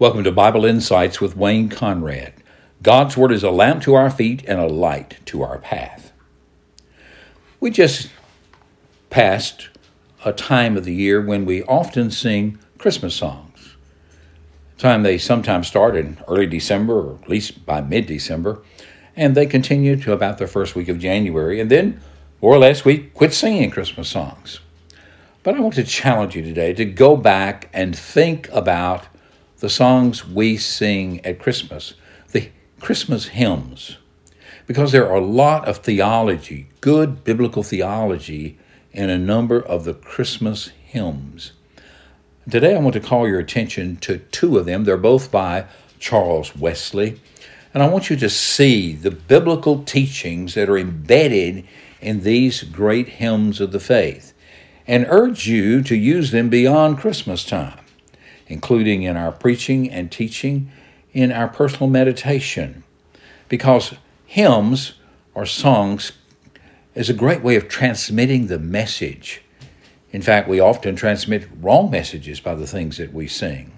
Welcome to Bible Insights with Wayne Conrad. God's Word is a lamp to our feet and a light to our path. We just passed a time of the year when we often sing Christmas songs. Time they sometimes start in early December or at least by mid December, and they continue to about the first week of January, and then more or less we quit singing Christmas songs. But I want to challenge you today to go back and think about the songs we sing at Christmas, the Christmas hymns, because there are a lot of theology, good biblical theology, in a number of the Christmas hymns. Today I want to call your attention to two of them. They're both by Charles Wesley. And I want you to see the biblical teachings that are embedded in these great hymns of the faith and urge you to use them beyond Christmas time including in our preaching and teaching, in our personal meditation. Because hymns or songs is a great way of transmitting the message. In fact, we often transmit wrong messages by the things that we sing.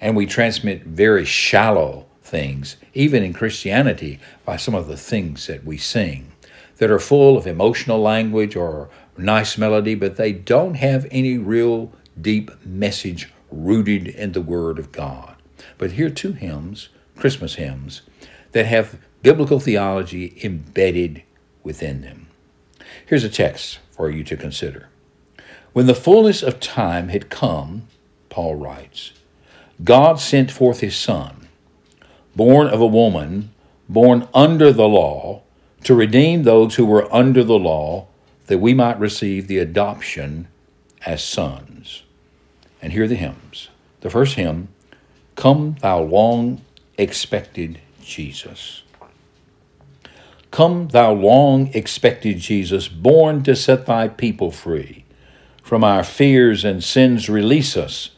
And we transmit very shallow things, even in Christianity, by some of the things that we sing that are full of emotional language or nice melody, but they don't have any real deep message rooted in the Word of God. But here are two hymns, Christmas hymns, that have biblical theology embedded within them. Here's a text for you to consider. When the fullness of time had come, Paul writes, God sent forth his Son, born of a woman, born under the law, to redeem those who were under the law, that we might receive the adoption as sons. And here are the hymns. The first hymn, Come Thou Long Expected Jesus. Come, thou long expected Jesus, born to set thy people free. From our fears and sins release us.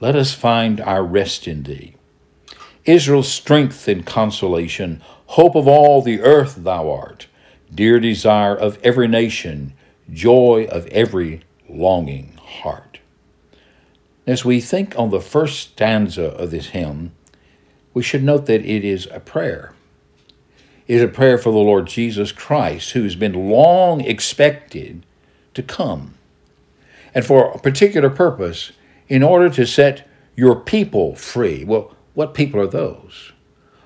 Let us find our rest in thee. Israel's strength and consolation, hope of all the earth thou art, dear desire of every nation, joy of every longing heart. As we think on the first stanza of this hymn, we should note that it is a prayer. It is a prayer for the Lord Jesus Christ, who has been long expected to come, and for a particular purpose, in order to set your people free. Well, what people are those?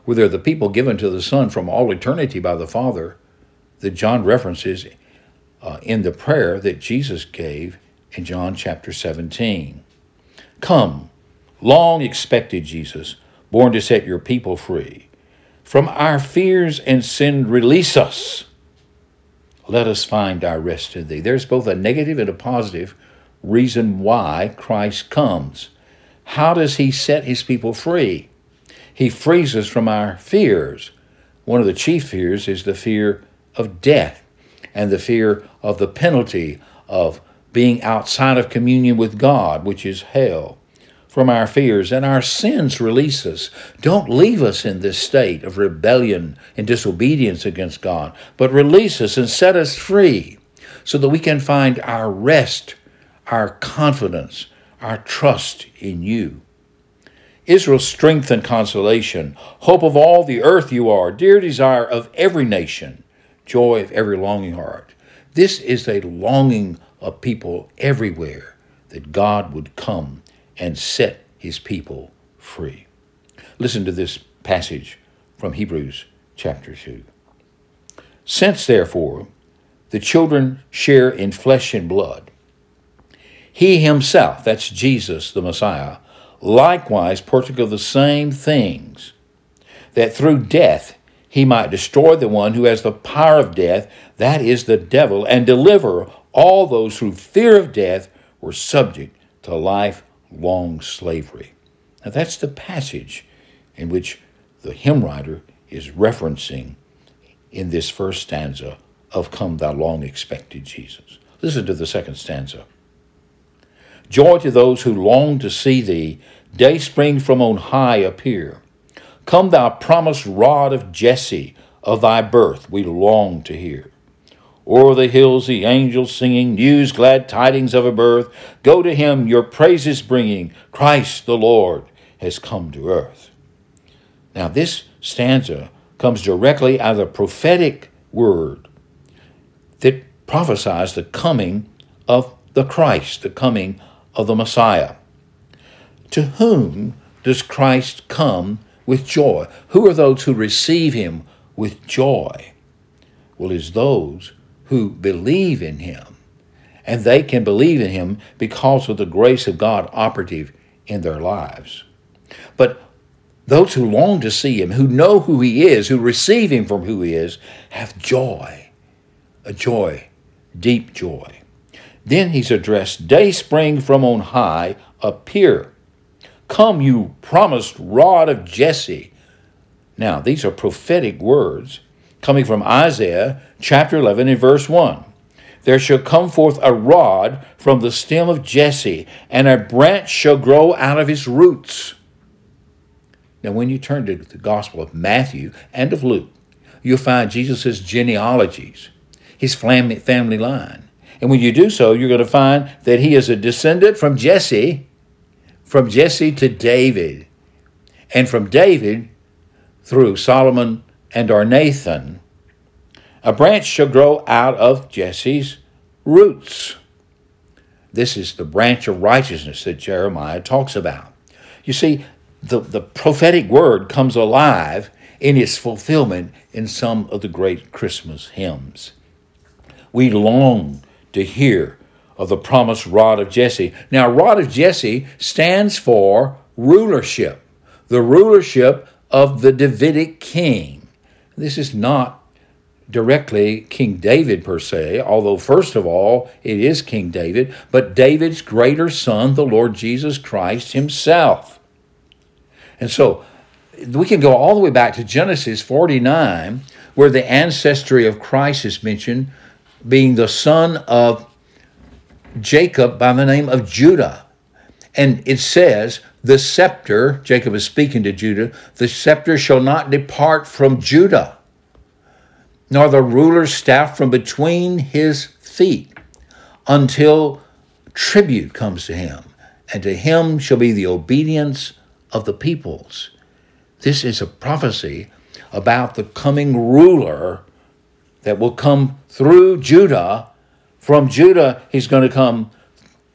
Well, they're the people given to the Son from all eternity by the Father that John references uh, in the prayer that Jesus gave in John chapter 17. Come, long expected Jesus, born to set your people free. From our fears and sin, release us. Let us find our rest in thee. There's both a negative and a positive reason why Christ comes. How does he set his people free? He frees us from our fears. One of the chief fears is the fear of death and the fear of the penalty of being outside of communion with God, which is hell, from our fears, and our sins release us. Don't leave us in this state of rebellion and disobedience against God, but release us and set us free so that we can find our rest, our confidence, our trust in you. Israel's strength and consolation, hope of all the earth you are, dear desire of every nation, joy of every longing heart. This is a longing of people everywhere that God would come and set his people free. Listen to this passage from Hebrews chapter 2. Since, therefore, the children share in flesh and blood, he himself, that's Jesus the Messiah, likewise partook of the same things, that through death he might destroy the one who has the power of death, that is the devil, and deliver all those who fear of death were subject to lifelong slavery. Now, that's the passage in which the hymn writer is referencing in this first stanza of Come Thou Long Expected Jesus. Listen to the second stanza. Joy to those who long to see thee, day spring from on high appear. Come, thou promised rod of Jesse, of thy birth we long to hear. O'er the hills the angels singing, news glad tidings of a birth. Go to him, your praises bringing, Christ the Lord, has come to earth. Now, this stanza comes directly out of the prophetic word that prophesies the coming of the Christ, the coming of the Messiah. To whom does Christ come with joy? Who are those who receive him with joy? Well, it's those who believe in him. And they can believe in him because of the grace of God operative in their lives. But those who long to see him, who know who he is, who receive him from who he is, have joy, a joy, deep joy. Then he's addressed, Day spring from on high, appear. Come, you promised rod of Jesse. Now, these are prophetic words coming from Isaiah chapter 11 and verse 1. There shall come forth a rod from the stem of Jesse, and a branch shall grow out of his roots. Now, when you turn to the Gospel of Matthew and of Luke, you'll find Jesus' genealogies, his family, family line. And when you do so, you're going to find that he is a descendant from Jesse, from Jesse to David, and from David through Solomon and our Nathan. A branch shall grow out of Jesse's roots. This is the branch of righteousness that Jeremiah talks about. You see, the, the prophetic word comes alive in its fulfillment in some of the great Christmas hymns. We long to hear of the promised rod of Jesse. Now, rod of Jesse stands for rulership, the rulership of the Davidic king. This is not directly King David per se, although, first of all, it is King David, but David's greater son, the Lord Jesus Christ himself. And so we can go all the way back to Genesis 49, where the ancestry of Christ is mentioned, being the son of Jacob by the name of Judah. And it says, the scepter, Jacob is speaking to Judah, the scepter shall not depart from Judah, nor the ruler's staff from between his feet, until tribute comes to him, and to him shall be the obedience of the peoples. This is a prophecy about the coming ruler that will come through Judah. From Judah, he's going to come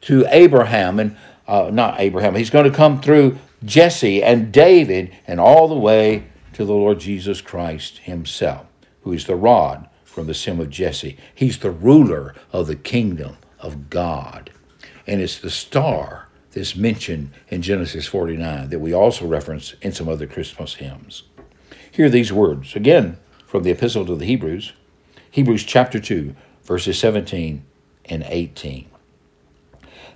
to Abraham and uh, not Abraham. He's going to come through Jesse and David and all the way to the Lord Jesus Christ himself, who is the rod from the stem of Jesse. He's the ruler of the kingdom of God. And it's the star that's mentioned in Genesis 49 that we also reference in some other Christmas hymns. Hear these words again from the Epistle to the Hebrews, Hebrews chapter 2, verses 17 and 18.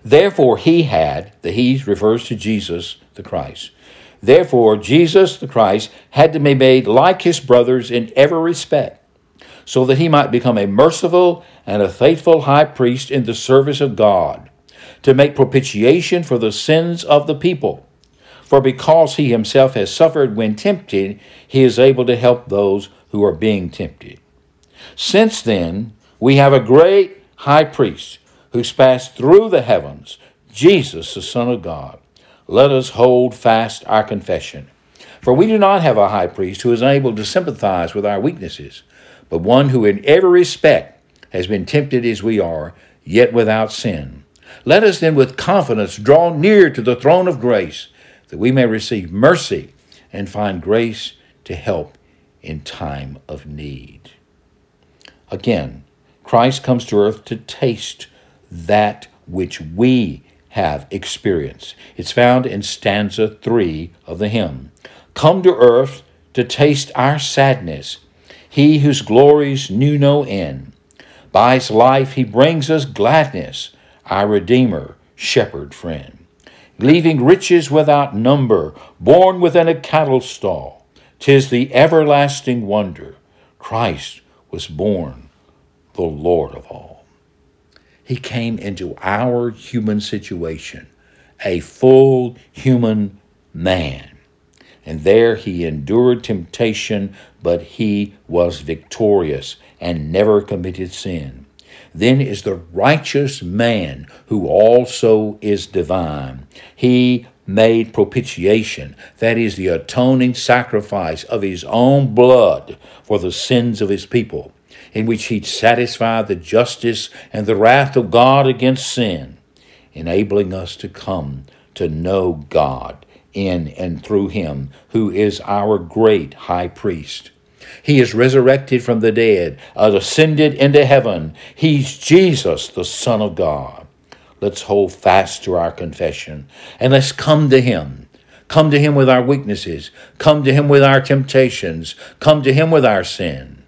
Therefore, he had, the he refers to Jesus the Christ. Therefore, Jesus the Christ had to be made like his brothers in every respect, so that he might become a merciful and a faithful high priest in the service of God, to make propitiation for the sins of the people. For because he himself has suffered when tempted, he is able to help those who are being tempted. Since then, we have a great high priest who's passed through the heavens, Jesus, the Son of God. Let us hold fast our confession. For we do not have a high priest who is able to sympathize with our weaknesses, but one who in every respect has been tempted as we are, yet without sin. Let us then with confidence draw near to the throne of grace, that we may receive mercy and find grace to help in time of need. Again, Christ comes to earth to taste that which we have experienced. It's found in stanza 3 of the hymn. Come to earth to taste our sadness, he whose glories knew no end. By his life he brings us gladness, our Redeemer, shepherd friend. Leaving riches without number, born within a cattle stall, tis the everlasting wonder. Christ was born, the Lord of all. He came into our human situation, a full human man. And there he endured temptation, but he was victorious and never committed sin. Then is the righteous man who also is divine. He made propitiation, that is, the atoning sacrifice of his own blood for the sins of his people, in which he satisfied the justice and the wrath of God against sin, enabling us to come to know God in and through him, who is our great high priest. He is resurrected from the dead, ascended into heaven. He's Jesus, the Son of God. Let's hold fast to our confession and let's come to Him. Come to Him with our weaknesses. Come to Him with our temptations. Come to Him with our sin.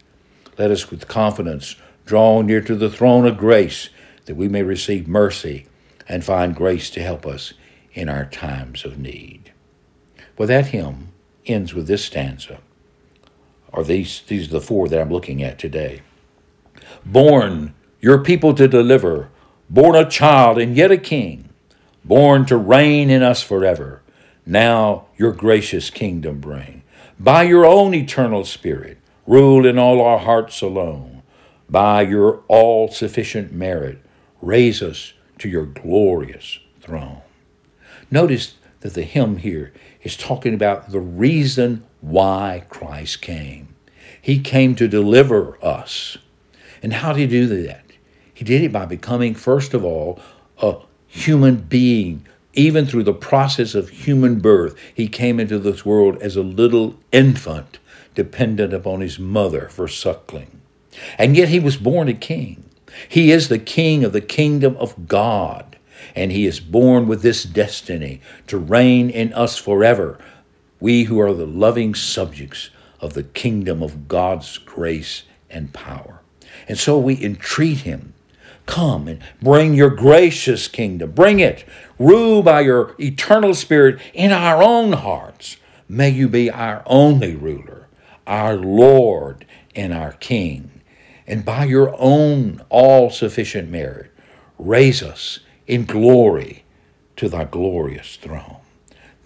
Let us with confidence draw near to the throne of grace that we may receive mercy and find grace to help us in our times of need. Well, that hymn ends with this stanza are these these are the four that I'm looking at today. Born your people to deliver, born a child and yet a king, born to reign in us forever. Now your gracious kingdom bring. By your own eternal spirit, rule in all our hearts alone. By your all sufficient merit, raise us to your glorious throne. Notice that the hymn here is talking about the reason why Christ came. He came to deliver us. And how did he do that? He did it by becoming, first of all, a human being. Even through the process of human birth, he came into this world as a little infant, dependent upon his mother for suckling. And yet he was born a king. He is the king of the kingdom of God, and he is born with this destiny to reign in us forever we who are the loving subjects of the kingdom of God's grace and power. And so we entreat him come and bring your gracious kingdom. Bring it. Rule by your eternal spirit in our own hearts. May you be our only ruler, our Lord and our King. And by your own all sufficient merit, raise us in glory to thy glorious throne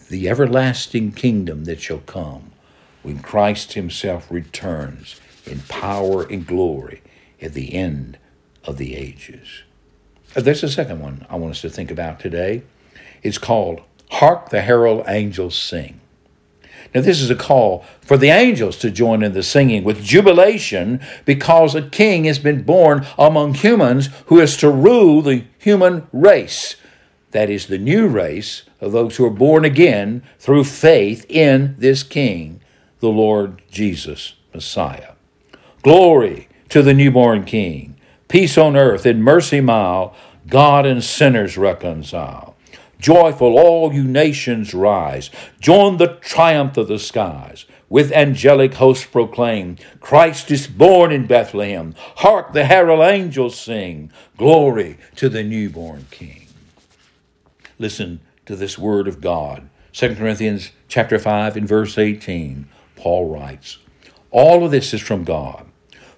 the everlasting kingdom that shall come when Christ Himself returns in power and glory at the end of the ages. Uh, there's a second one I want us to think about today. It's called Hark the Herald Angels Sing. Now, this is a call for the angels to join in the singing with jubilation because a king has been born among humans who is to rule the human race. That is the new race of those who are born again through faith in this King, the Lord Jesus Messiah. Glory to the newborn King. Peace on earth and mercy mild, God and sinners reconcile. Joyful, all you nations rise. Join the triumph of the skies. With angelic hosts proclaim, Christ is born in Bethlehem. Hark, the herald angels sing. Glory to the newborn King. Listen to this word of God. 2 Corinthians chapter 5 and verse 18, Paul writes, All of this is from God,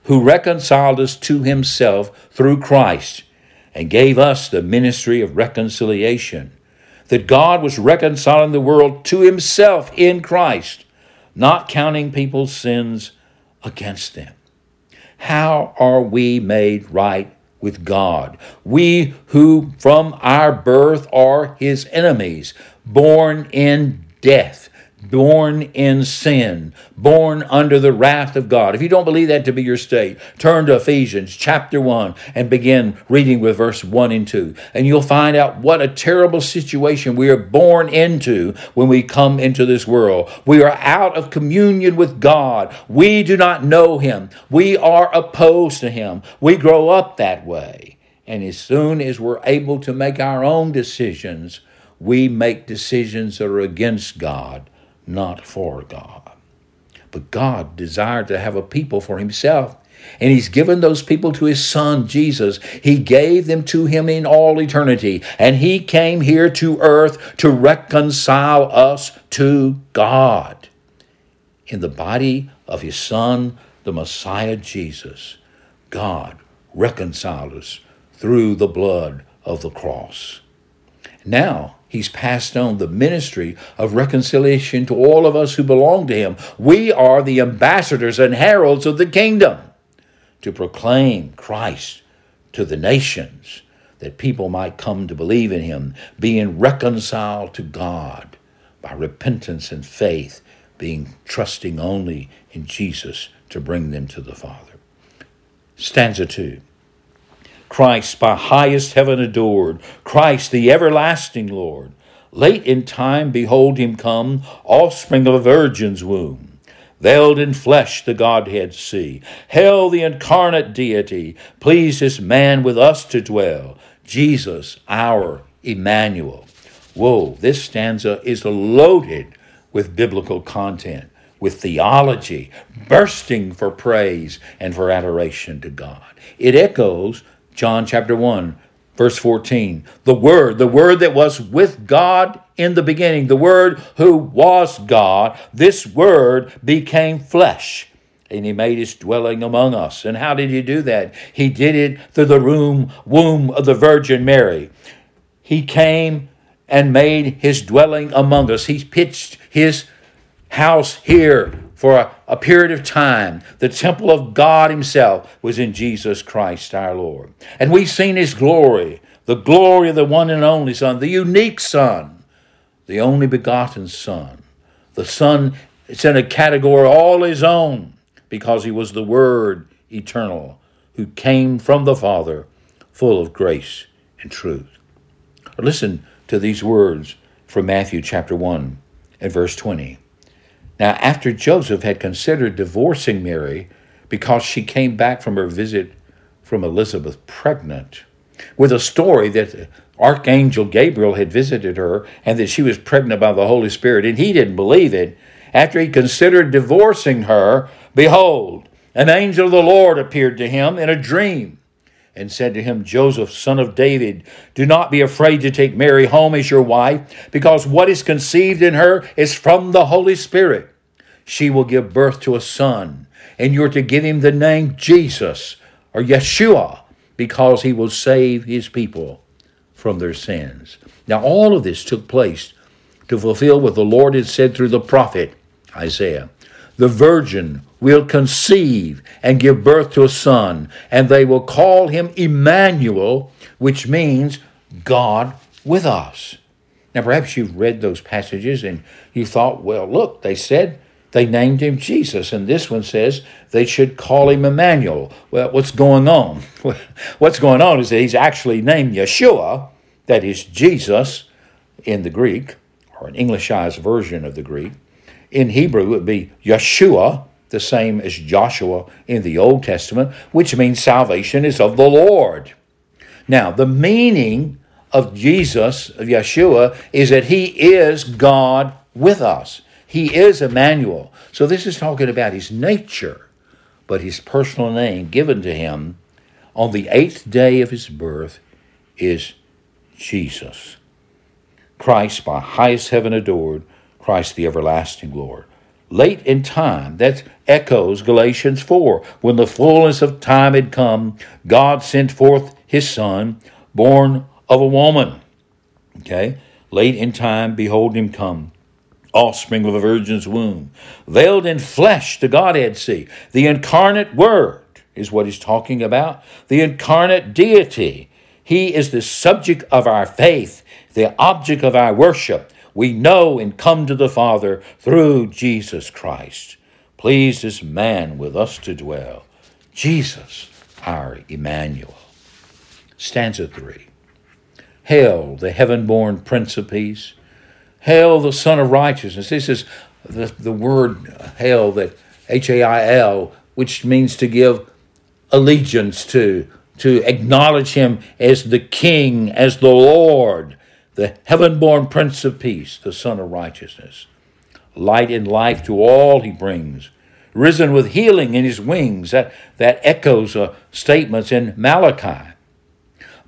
who reconciled us to himself through Christ and gave us the ministry of reconciliation. That God was reconciling the world to himself in Christ, not counting people's sins against them. How are we made right with God. We who from our birth are his enemies, born in death, born in sin, born under the wrath of God. If you don't believe that to be your state, turn to Ephesians chapter 1 and begin reading with verse 1 and 2. And you'll find out what a terrible situation we are born into when we come into this world. We are out of communion with God. We do not know Him. We are opposed to Him. We grow up that way. And as soon as we're able to make our own decisions, we make decisions that are against God not for God. But God desired to have a people for himself. And he's given those people to his son, Jesus. He gave them to him in all eternity. And he came here to earth to reconcile us to God. In the body of his son, the Messiah Jesus, God reconciled us through the blood of the cross. Now, He's passed on the ministry of reconciliation to all of us who belong to Him. We are the ambassadors and heralds of the kingdom to proclaim Christ to the nations, that people might come to believe in him, being reconciled to God by repentance and faith, being trusting only in Jesus to bring them to the Father. Stanza 2. Christ by highest heaven adored, Christ the everlasting Lord. Late in time, behold him come, offspring of a virgin's womb. Veiled in flesh, the Godhead see. Hail the incarnate deity, pleased as man with us to dwell. Jesus, our Emmanuel. Whoa, this stanza is loaded with biblical content, with theology, bursting for praise and for adoration to God. It echoes John chapter 1, verse 14. The Word, the Word that was with God in the beginning, the Word who was God, this Word became flesh. And he made his dwelling among us. And how did he do that? He did it through the room, womb of the Virgin Mary. He came and made his dwelling among us. He pitched his house here for a, a, period of time. The temple of God Himself was in Jesus Christ our Lord. And we've seen His glory, the glory of the one and only Son, the unique Son, the only begotten Son. The Son, it's in a category all His own because He was the Word eternal who came from the Father, full of grace and truth. Listen to these words from Matthew chapter 1 and verse 20. Now, after Joseph had considered divorcing Mary because she came back from her visit from Elizabeth pregnant, with a story that Archangel Gabriel had visited her and that she was pregnant by the Holy Spirit, and he didn't believe it. After he considered divorcing her, behold, an angel of the Lord appeared to him in a dream and said to him, Joseph, son of David, do not be afraid to take Mary home as your wife, because what is conceived in her is from the Holy Spirit. She will give birth to a son, and you're to give him the name Jesus or Yeshua, because he will save his people from their sins. Now, all of this took place to fulfill what the Lord had said through the prophet Isaiah. The virgin will conceive and give birth to a son, and they will call him Emmanuel, which means God with us. Now, perhaps you've read those passages and you thought, well, look, they said they named him Jesus, and this one says they should call him Emmanuel. Well, what's going on? what's going on is that he's actually named Yeshua, that is Jesus in the Greek, or an Englishized version of the Greek. In Hebrew, it would be Yeshua, the same as Joshua in the Old Testament, which means salvation is of the Lord. Now, the meaning of Jesus, of Yeshua, is that he is God with us. He is Emmanuel. So this is talking about his nature, but his personal name given to him on the eighth day of his birth is Jesus. Christ, by highest heaven adored, Christ the everlasting Lord late in time. That echoes Galatians 4. When the fullness of time had come, God sent forth his Son, born of a woman. Okay? Late in time, behold him come. Offspring of a virgin's womb, veiled in flesh, the Godhead see. The incarnate Word is what he's talking about. The incarnate deity. He is the subject of our faith, the object of our worship we know and come to the Father through Jesus Christ. Please this man with us to dwell. Jesus, our Emmanuel. Stanza 3. Hail, the heaven born Prince of Peace. Hail, the Son of Righteousness. This is the, the word hail that H A I L, which means to give allegiance to, to acknowledge him as the King, as the Lord, the heaven born Prince of Peace, the Son of Righteousness. Light and life to all he brings. Risen with healing in his wings. That, that echoes uh, statements in Malachi.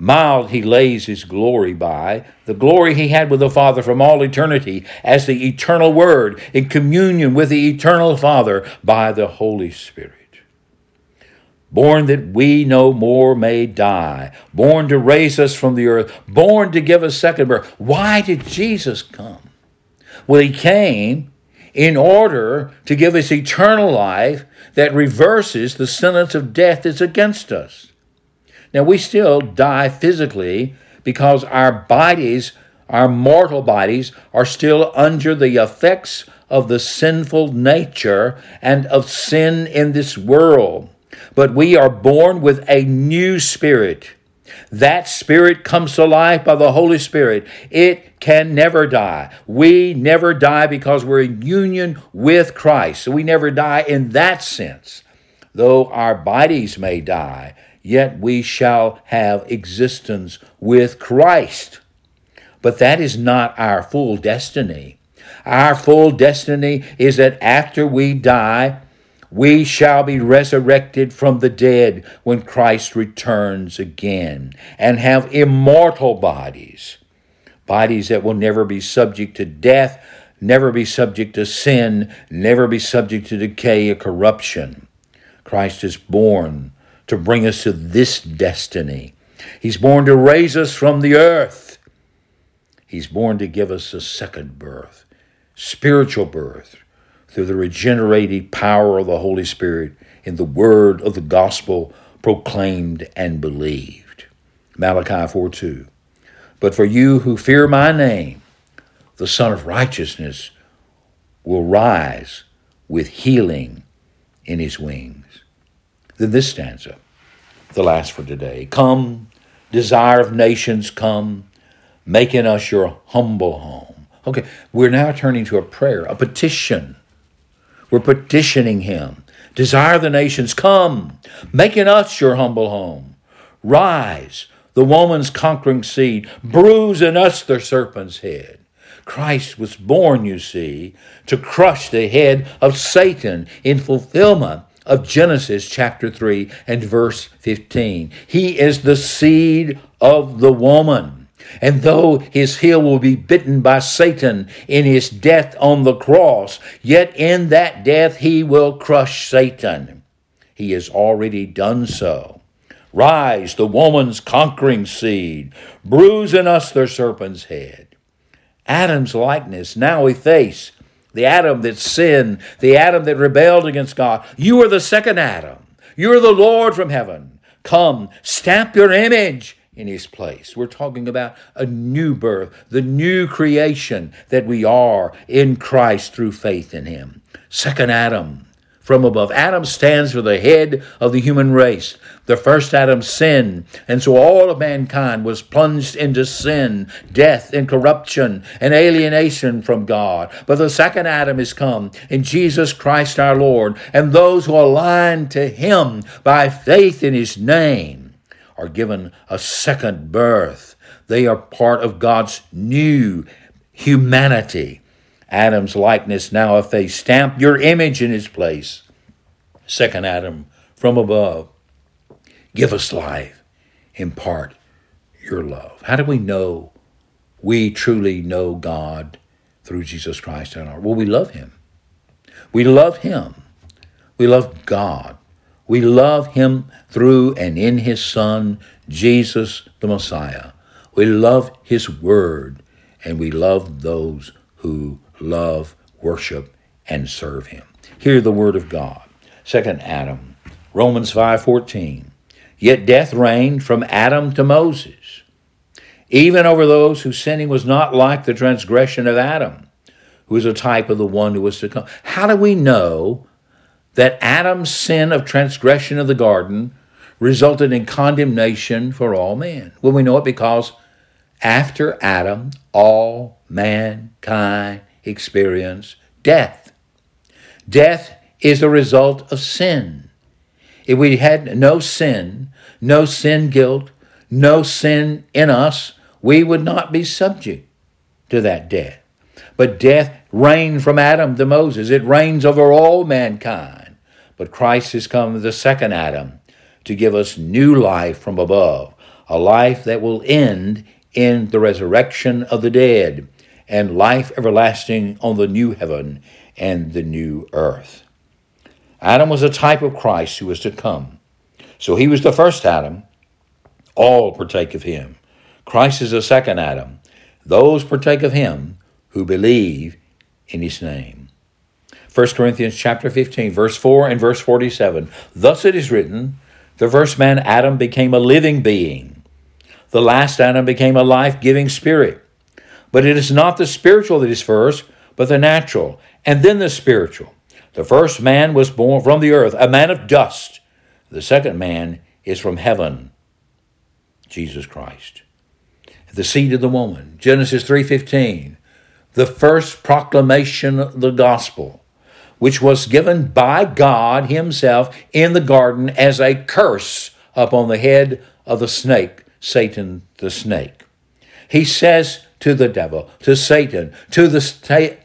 Mild he lays his glory by, the glory he had with the Father from all eternity, as the eternal Word in communion with the eternal Father by the Holy Spirit born that we no more may die, born to raise us from the earth, born to give us second birth. Why did Jesus come? Well, he came in order to give us eternal life that reverses the sentence of death that's against us. Now, we still die physically because our bodies, our mortal bodies, are still under the effects of the sinful nature and of sin in this world. But we are born with a new spirit. That spirit comes to life by the Holy Spirit. It can never die. We never die because we're in union with Christ. So we never die in that sense. Though our bodies may die, yet we shall have existence with Christ. But that is not our full destiny. Our full destiny is that after we die, we shall be resurrected from the dead when Christ returns again and have immortal bodies, bodies that will never be subject to death, never be subject to sin, never be subject to decay or corruption. Christ is born to bring us to this destiny. He's born to raise us from the earth. He's born to give us a second birth, spiritual birth, through the regenerated power of the Holy Spirit in the word of the gospel proclaimed and believed. Malachi 4 2. But for you who fear my name, the Son of Righteousness will rise with healing in his wings. Then this stanza, the last for today. Come, desire of nations, come, making us your humble home. Okay, we're now turning to a prayer, a petition we're petitioning him. Desire of the nations, come, making us your humble home. Rise, the woman's conquering seed, bruise in us the serpent's head. Christ was born, you see, to crush the head of Satan in fulfillment of Genesis chapter 3 and verse 15. He is the seed of the woman. And though his heel will be bitten by Satan in his death on the cross, yet in that death he will crush Satan. He has already done so. Rise, the woman's conquering seed, bruise in us the serpent's head. Adam's likeness now we face the Adam that sinned, the Adam that rebelled against God. You are the second Adam. You are the Lord from heaven. Come, stamp your image in his place. We're talking about a new birth, the new creation that we are in Christ through faith in him. Second Adam from above. Adam stands for the head of the human race. The first Adam sinned, and so all of mankind was plunged into sin, death, and corruption, and alienation from God. But the second Adam is come in Jesus Christ our Lord, and those who align to him by faith in his name are given a second birth. They are part of God's new humanity. Adam's likeness now effaced. Stamp your image in his place. Second Adam from above. Give us life. Impart your love. How do we know we truly know God through Jesus Christ our Lord? Well, we love him. We love him. We love God. We love him through and in his Son, Jesus the Messiah. We love his word, and we love those who love, worship, and serve him. Hear the word of God. Second Adam, Romans 5:14. Yet death reigned from Adam to Moses, even over those whose sinning was not like the transgression of Adam, who is a type of the one who was to come. How do we know that Adam's sin of transgression of the garden resulted in condemnation for all men. Well, we know it because after Adam, all mankind experience death. Death is a result of sin. If we had no sin, no sin guilt, no sin in us, we would not be subject to that death. But death reigned from Adam to Moses. It reigns over all mankind. But Christ has come, the second Adam, to give us new life from above, a life that will end in the resurrection of the dead, and life everlasting on the new heaven and the new earth. Adam was a type of Christ who was to come. So he was the first Adam. All partake of him. Christ is the second Adam. Those partake of him who believe in his name. 1 Corinthians chapter 15, verse 4 and verse 47. Thus it is written, The first man, Adam, became a living being. The last Adam became a life giving spirit. But it is not the spiritual that is first, but the natural, and then the spiritual. The first man was born from the earth, a man of dust. The second man is from heaven, Jesus Christ. The seed of the woman, Genesis 3:15. The first proclamation of the gospel which was given by God Himself in the garden as a curse upon the head of the snake, Satan the snake. He says to the devil, to Satan, to the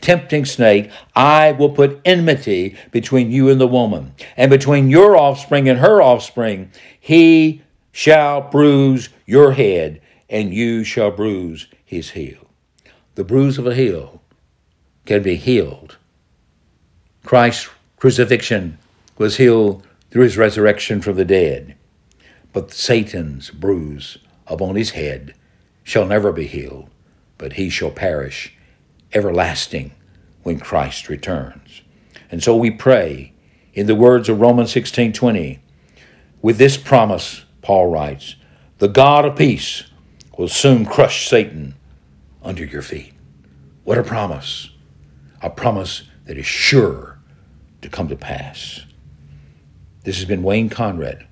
tempting snake, I will put enmity between you and the woman, and between your offspring and her offspring. He shall bruise your head, and you shall bruise his heel. The bruise of a heel can be healed Christ's crucifixion was healed through his resurrection from the dead. But Satan's bruise upon his head shall never be healed, but he shall perish everlasting when Christ returns. And so we pray in the words of Romans 16:20, with this promise, Paul writes, the God of peace will soon crush Satan under your feet. What a promise! A promise that is sure to come to pass. This has been Wayne Conrad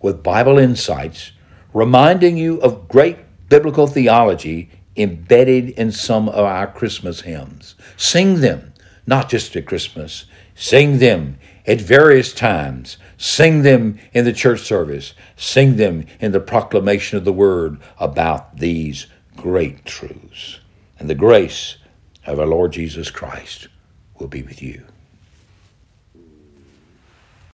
with Bible Insights, reminding you of great biblical theology embedded in some of our Christmas hymns. Sing them, not just at Christmas, sing them at various times. Sing them in the church service. Sing them in the proclamation of the word about these great truths. And the grace of our Lord Jesus Christ will be with you.